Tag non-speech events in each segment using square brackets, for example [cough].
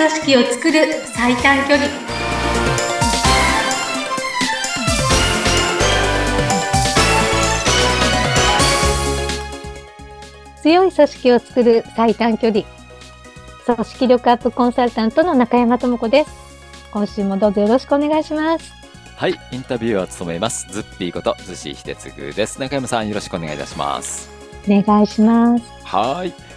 組織を作る最短距離強い組織を作る最短距離組織力アップコンサルタントの中山智子です今週もどうぞよろしくお願いしますはい、インタビューを務めます、ズッピーこと、ズシヒデツグです。中山さん、よろしくお願いいたします。お願いしますはい。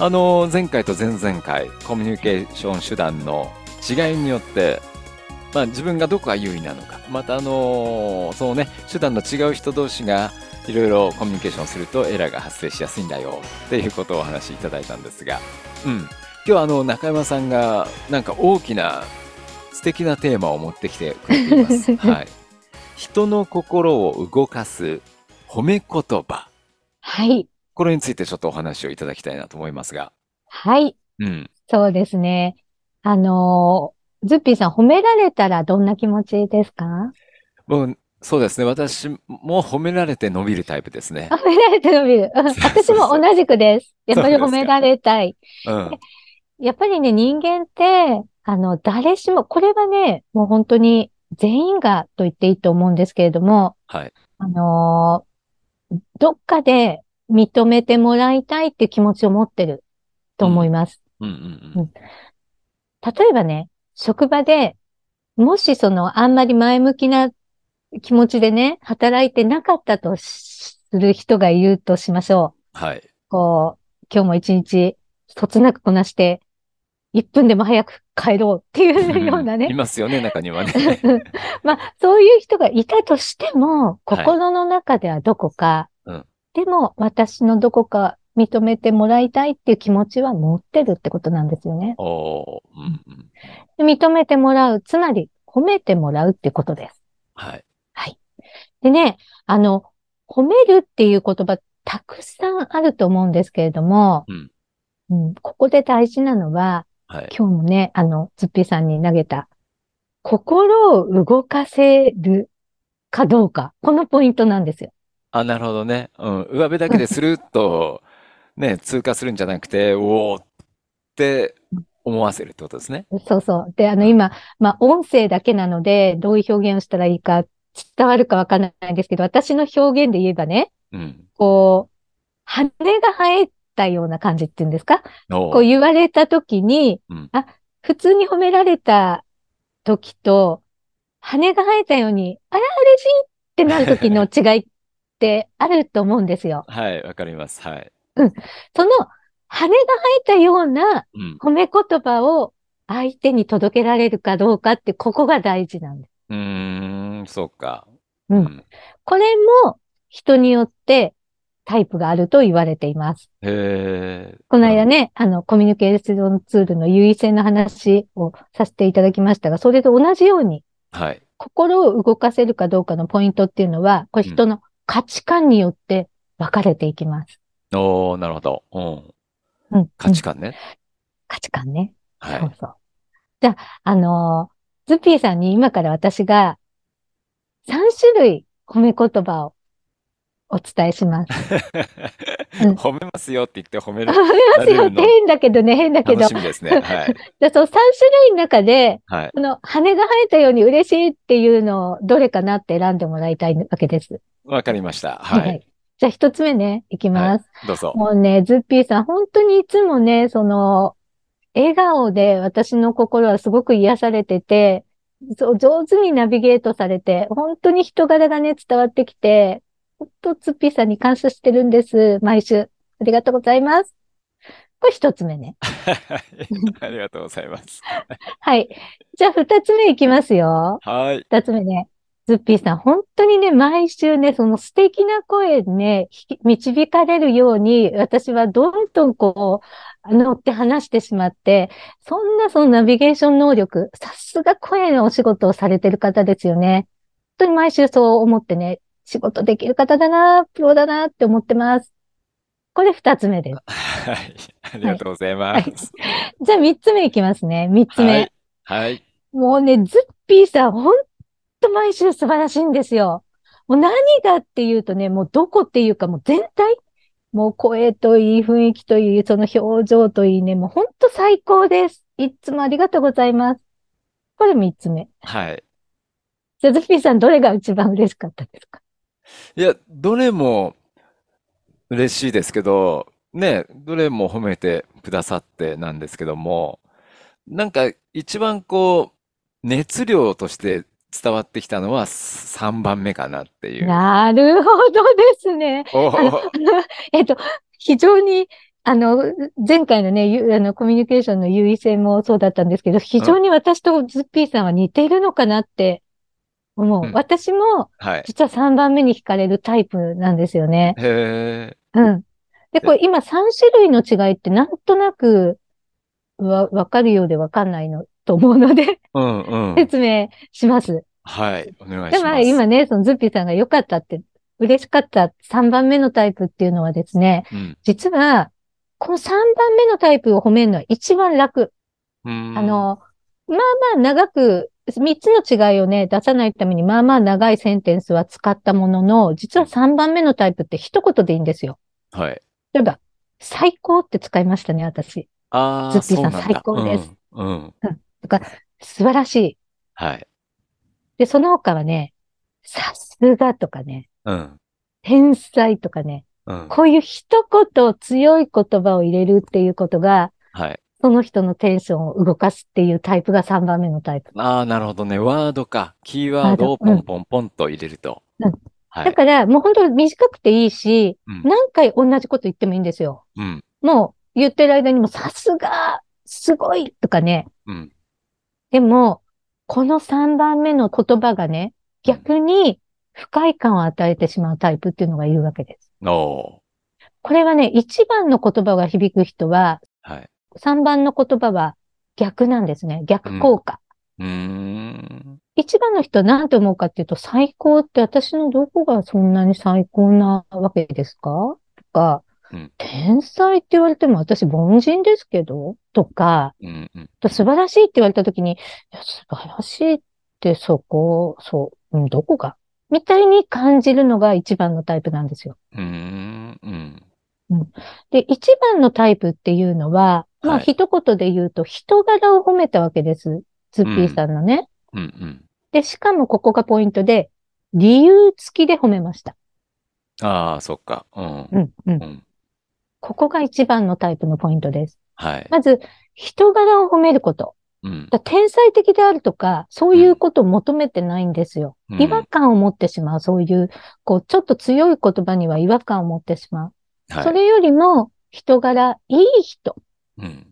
あの、前回と前々回、コミュニケーション手段の違いによって、まあ、自分がどこが優位なのか、また、あの、そのね、手段の違う人同士が、いろいろコミュニケーションするとエラーが発生しやすいんだよっていうことをお話しいただいたんですが、うん。今日はあの、中山さんが、なんか大きな素敵なテーマを持ってきてくれています。[laughs] はい。人の心を動かす褒め言葉。はいこれについてちょっとお話をいただきたいなと思いますが。はいうん。そうですねあのズッピーさん褒められたらどんな気持ちですか？もう、そうですね。私も褒められて伸びるタイプですね。褒められて伸びる。私も同じくです。やっぱり褒められたい。うん。やっぱりね、人間って、あの、誰しも、これはね、もう本当に全員がと言っていいと思うんですけれども、はい。あのーどっかで認めてもらいたいっていう気持ちを持ってると思います。例えばね、職場で、もしその、あんまり前向きな気持ちでね、働いてなかったとする人がいるとしましょう。はい。こう、今日も一日、そつなくこなして、1分でも早く帰ろうっていうようないね。ますよね、中にはね。[laughs] まあ、そういう人がいたとしても、心の中ではどこか、うんでも私のどこか認めてもらいたいっていう気持ちは持ってるってことなんですよね。うん認めてもらう、つまり褒めてもらうってことです。はい。でね、あの、褒めるっていう言葉たくさんあると思うんですけれども、うんうんここで大事なのは、はい。今日もね、あの、ズッピーさんに投げた、心を動かせるかどうか、このポイントなんですよ。あ、なるほどね。うん。上辺だけでするっと、[laughs] ね、通過するんじゃなくて、おーって思わせるってことですね。そうそう。で、あの、今、まあ、音声だけなので、どういう表現をしたらいいか伝わるかわからないんですけど、私の表現で言えばね、うん。こう、羽が生えたような感じっていうんですか？こう言われたときに、うんあ、普通に褒められた時と、羽が生えたように、あら、嬉しいってなる時の違いってあると思うんですよ。はい、わかります。はい。その羽が生えたようなうん。褒め言葉を相手に届けられるかどうかって、ここが大事なんです。うーん、そうか。うんうん。これも人によってタイプがあると言われています。へえ。この間ね、あの、コミュニケーションツールの優位性の話をさせていただきましたが、それと同じように、はい。心を動かせるかどうかのポイントっていうのは、これ人の価値観によって分かれていきます。おー、なるほど。うん。うん。観。価値観ね。価値観ね。はいそう。そう。じゃあ、あのーズッピーさんに今から私が3種類褒め言葉をお伝えします。[laughs] うん褒めますよって言って褒める。褒めますよって変だけどね、変だけど。楽しみですね。はい。[laughs] でその3種類の中で、はい。この羽が生えたように嬉しいっていうのをどれかなって選んでもらいたいわけです。わかりました。はい。じゃあ一つ目ね、いきます。どうぞ。もうね、ズッピーさん、本当にいつもね、その、笑顔で私の心はすごく癒されてて、そう、上手にナビゲートされて、本当に人柄がね、伝わってきて、本当、ズッピーさんに感謝してるんです。毎週。ありがとうございます。これ一つ目ね。は [laughs] いありがとうございます。はい。じゃあ二つ目いきますよ。はい。二つ目ね。ズッピーさん、本当にね、毎週ね、その素敵な声にね、導かれるように、私はどんどんこう、乗って話してしまって、そんなそのナビゲーション能力、さすが声のお仕事をされてる方ですよね。本当に毎週そう思ってね、仕事できる方だな、プロだなって思ってます。これ二つ目です。はい。ありがとうございます。じゃあ三つ目いきますね。三つ目。はい。はい。もうね、ズッピーさん、ほんと毎週素晴らしいんですよ。もう何がっていうとね、もうどこっていうかもう全体もう声といい、雰囲気といい、その表情といいね、もうほんと最高です。いつもありがとうございます。これ三つ目。はい。じゃあ、ズッピーさん、どれが一番嬉しかったですか？いや、どれも嬉しいですけど、ね、どれも褒めてくださってなんですけども、なんか一番こう、熱量として伝わってきたのは3番目かなっていう。なるほどですね。[laughs] えっと、非常に、あの、前回のね、ゆあの、コミュニケーションの優位性もそうだったんですけど、非常に私とズッピーさんは似ているのかなって思う。うん私も、はい。実は3番目に惹かれるタイプなんですよね。へうん。で、これ今3種類の違いってなんとなくわ、わかるようでわかんないのと思うので、え。うんうん。説明します。はい。お願いでもします。今ね、そのズッピーさんが良かったって、嬉しかった3番目のタイプっていうのはですね、うん。実は、この3番目のタイプを褒めるのは一番楽。あ、の、まあまあ長く、3つの違いをね、出さないために、まあまあ長いセンテンスは使ったものの、実は3番目のタイプって一言でいいんですよ。はい。例えば、最高って使いましたね、私。ああ、ズッピーさん。最高ですうん。うん。とか、素晴らしい。はい。で、その他はね、さすがとかね、うん。天才とかね、うん。こういう一言強い言葉を入れるっていうことが、はい。その人のテンションを動かすっていうタイプが3番目のタイプ。ああ、なるほどね。ワードか。キーワードをポンポンポンと入れると。うんはい。だから、もう本当短くていいし、うん何回同じこと言ってもいいんですよ。うん。もう言ってる間にもさすが、すごいとかね。うん。でも、この3番目の言葉がね、逆に不快感を与えてしまうタイプっていうのがいるわけです。これはね、1番の言葉が響く人は、はい。3番の言葉は逆なんですね。逆効果。うーん。一番の人は何て思うかっていうと、最高って私のどこがそんなに最高なわけですか？とか、うん天才って言われても私凡人ですけど？とか、うん。うん。と素晴らしいって言われたときに、いや、素晴らしいってそこ、そう、うん、どこが？みたいに感じるのが一番のタイプなんですよ。うーん。うん。で、一番のタイプっていうのは、まあはい一言で言うと人柄を褒めたわけです。ズッピーさんのね。うん。うん。で、しかもここがポイントで、理由付きで褒めました。ああ、そっか。うん。うん、うんう。ん。ここが一番のタイプのポイントです。はい。まず、人柄を褒めること。うん。だ天才的であるとか、そういうことを求めてないんですよ。うん違和感を持ってしまう。そういう、こう、ちょっと強い言葉には違和感を持ってしまう。はい。それよりも、人柄、いい人っうん。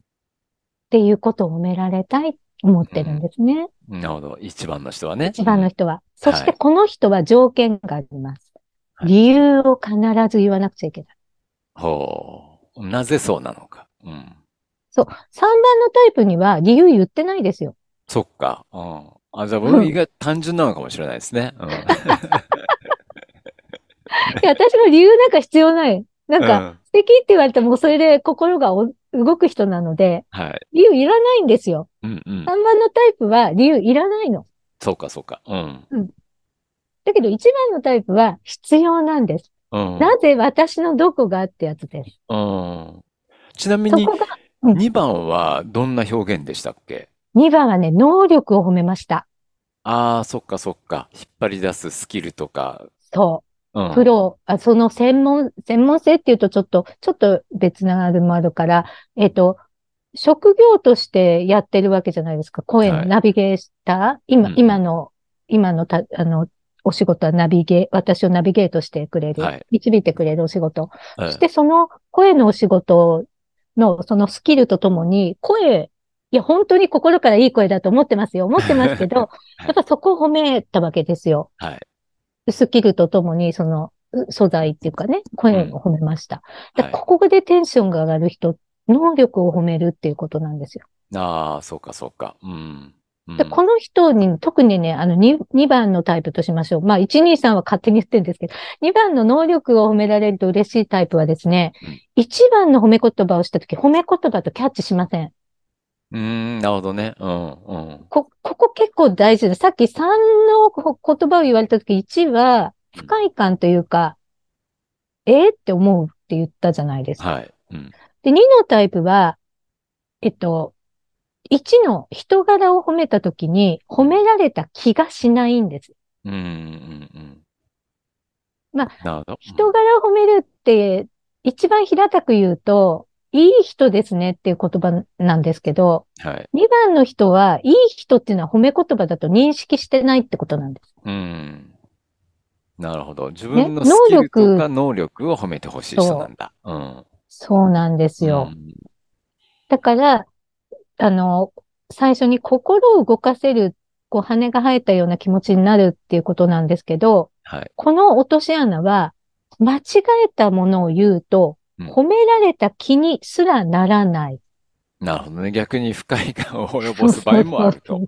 ていうことを褒められたいと思ってるんですね。なるほど。一番の人はね。一番の人は。そして、はいこの人は条件があります。はい理由を必ず言わなくちゃいけない。ほう。なぜそうなのか。うん。そう。3番のタイプには理由言ってないですよ。そっか。うん。あ、じゃあうん僕意外と単純なのかもしれないですね。うん。[laughs] いや、私も理由なんか必要ない。なんか、うん素敵って言われても、それで心がお動く人なので、はい。理由いらないんですよ。うんうん3。番のタイプは理由いらないの。そうか、そうか。うん。だけど1番のタイプは必要なんです。うん。なぜ私のどこがってやつです。うん。ちなみに、そこが、うん2番はどんな表現でしたっけ？2番はね、能力を褒めました。ああ、そっかそっか。引っ張り出すスキルとか。そうう。ん。プロ、あその専門、専門性っていうとちょっと、ちょっと別なあれもあるから、えっと、職業としてやってるわけじゃないですか。声はいのナビゲーター？今、うん今の、今のた、あの、お仕事はナビゲー、私をナビゲートしてくれる、はい導いてくれるお仕事。うんそしてその声のお仕事のそのスキルとともに、声、いや、本当に心からいい声だと思ってますよ。思ってますけど、[laughs] やっぱそこを褒めたわけですよ。はい。スキルとともに、その、う素材っていうかね、声を褒めました。ではい。ここでテンションが上がる人、能力を褒めるっていうことなんですよ。ああ、そうかそうか。うん。うんで、この人に、特にね、あの2、2番のタイプとしましょう。まあ、1、2、3は勝手に言ってるんですけど、2番の能力を褒められると嬉しいタイプはですね、1番の褒め言葉をしたとき、褒め言葉とキャッチしません。うーん、なるほどね。うん、うん。こ、ここ結構大事です。さっき3の言葉を言われたとき、1は不快感というか、えーって思うって言ったじゃないですか。はい。うん。で、2のタイプは、えっと、一の人柄を褒めたときに、褒められた気がしないんです。うん、うん、うん。まあ。人柄を褒めるって、一番平たく言うと、いい人ですねっていう言葉なんですけど、はい。2番の人は、いい人っていうのは褒め言葉だと認識してないってことなんです。うん。なるほど。自分のねスキルと能か能力を褒めてほしい人なんだ。うん。そうなんですよ。うんだから、あの、最初に心を動かせる、こう羽が生えたような気持ちになるっていうことなんですけど、はい。この落とし穴は、間違えたものを言うと、うん褒められた気にすらならない。なるほどね。逆に不快感を及ぼす場合もあると。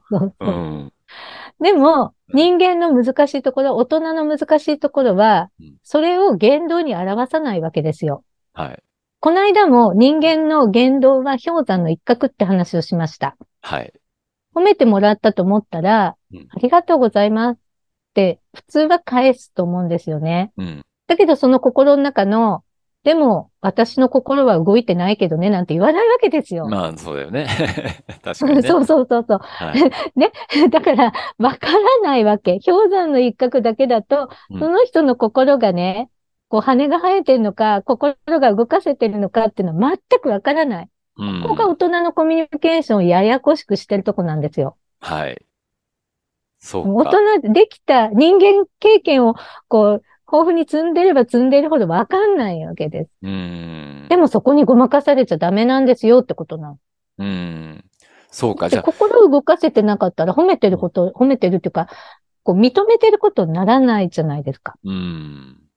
でも、人間の難しいところ、大人の難しいところはうん、それを言動に表さないわけですよ。はい。この間も人間の言動は氷山の一角って話をしました。はい。褒めてもらったと思ったら、うんありがとうございますって普通は返すと思うんですよね。うん。だけどその心の中の、でも私の心は動いてないけどねなんて言わないわけですよ。まあ、そうだよね。[laughs] 確そかにね。うそうそうそう。はい。[laughs] [laughs] だから、わからないわけ。氷山の一角だけだと、うんその人の心がね、こう羽が生えてるのか、心が動かせてるのかっていうのは全くわからない。うんここが大人のコミュニケーションをややこしくしてるとこなんですよ。はい。そ大うか。人できた人間経験をこう、豊富に積んでれば積んでるほどわかんないわけです。うん。でもそこにごまかされちゃダメなんですよってことなの。うん。そうか。でじゃあ、心を動かせてなかったら褒めてること、褒めてるっていうか、こう認めてることにならないじゃないですか。うん。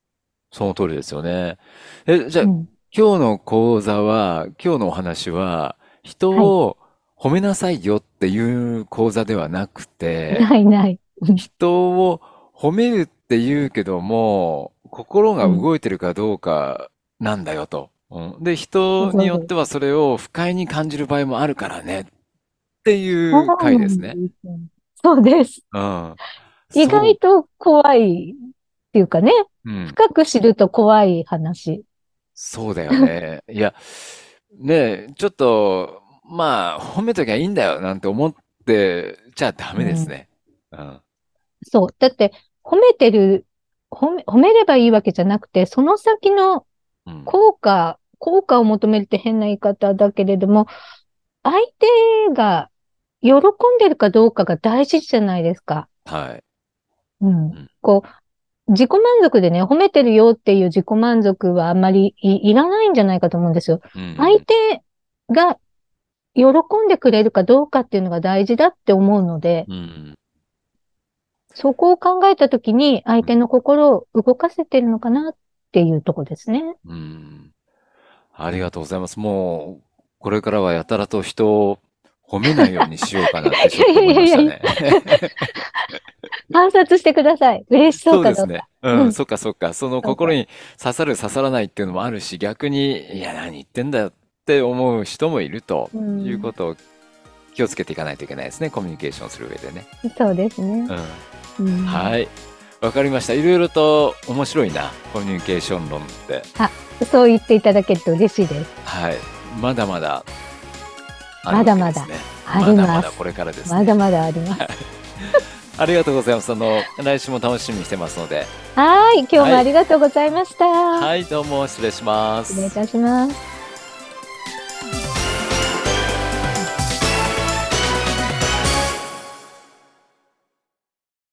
その通りですよね。え、じゃあ、うん今日の講座は、今日のお話は、人を褒めなさいよっていう講座ではなくて、ないない。人を褒めるって言うけども、心が動いてるかどうかなんだよと。うんで、人によってはそれを不快に感じる場合もあるからねっていう回ですね。そうです。うん。意外と怖いっていうかね、そう、うん。深く知ると怖い話。そうだよね。[laughs] いや、ねえ、ちょっと、まあ、褒めときゃいいんだよなんて思ってちゃダメですね。うん。そう。だって、褒めてる、褒め、褒めればいいわけじゃなくて、その先のうん。効果、効果を求めるって変な言い方だけれども、相手が喜んでるかどうかが大事じゃないですか。はい。うんん。こう、自己満足でね、褒めてるよっていう自己満足はあんまりい、いらないんじゃないかと思うんですよ。うん。相手が喜んでくれるかどうかっていうのが大事だって思うので、うん。そこを考えたときに相手の心を動かせてるのかなっていうとこですね。うん。ありがとうございます。もう、これからはやたらと人を褒めないようにしようかなってちょっと思いましたね。観察してください。嬉しそかどうか。そううですね。う、うんんそっかそっか。その心に刺さる刺さらないっていうのもあるし、逆に、いや、何言ってんだよって思う人もいるとうんいうことを気をつけていかないといけないですね。コミュニケーションする上でね。そうですね。うん。うんはい。わかりました。いろいろと面白いな、コミュニケーション論って。そう言っていただけると嬉しいです。はい。まだまだあるまだまだわけですね。ありますまだまだこれからですね。まだまだあります。ありがとうございます。あの、来週も楽しみにしてますので。はい。今日もありがとうございました。はい、どうも失礼します。失礼いたします。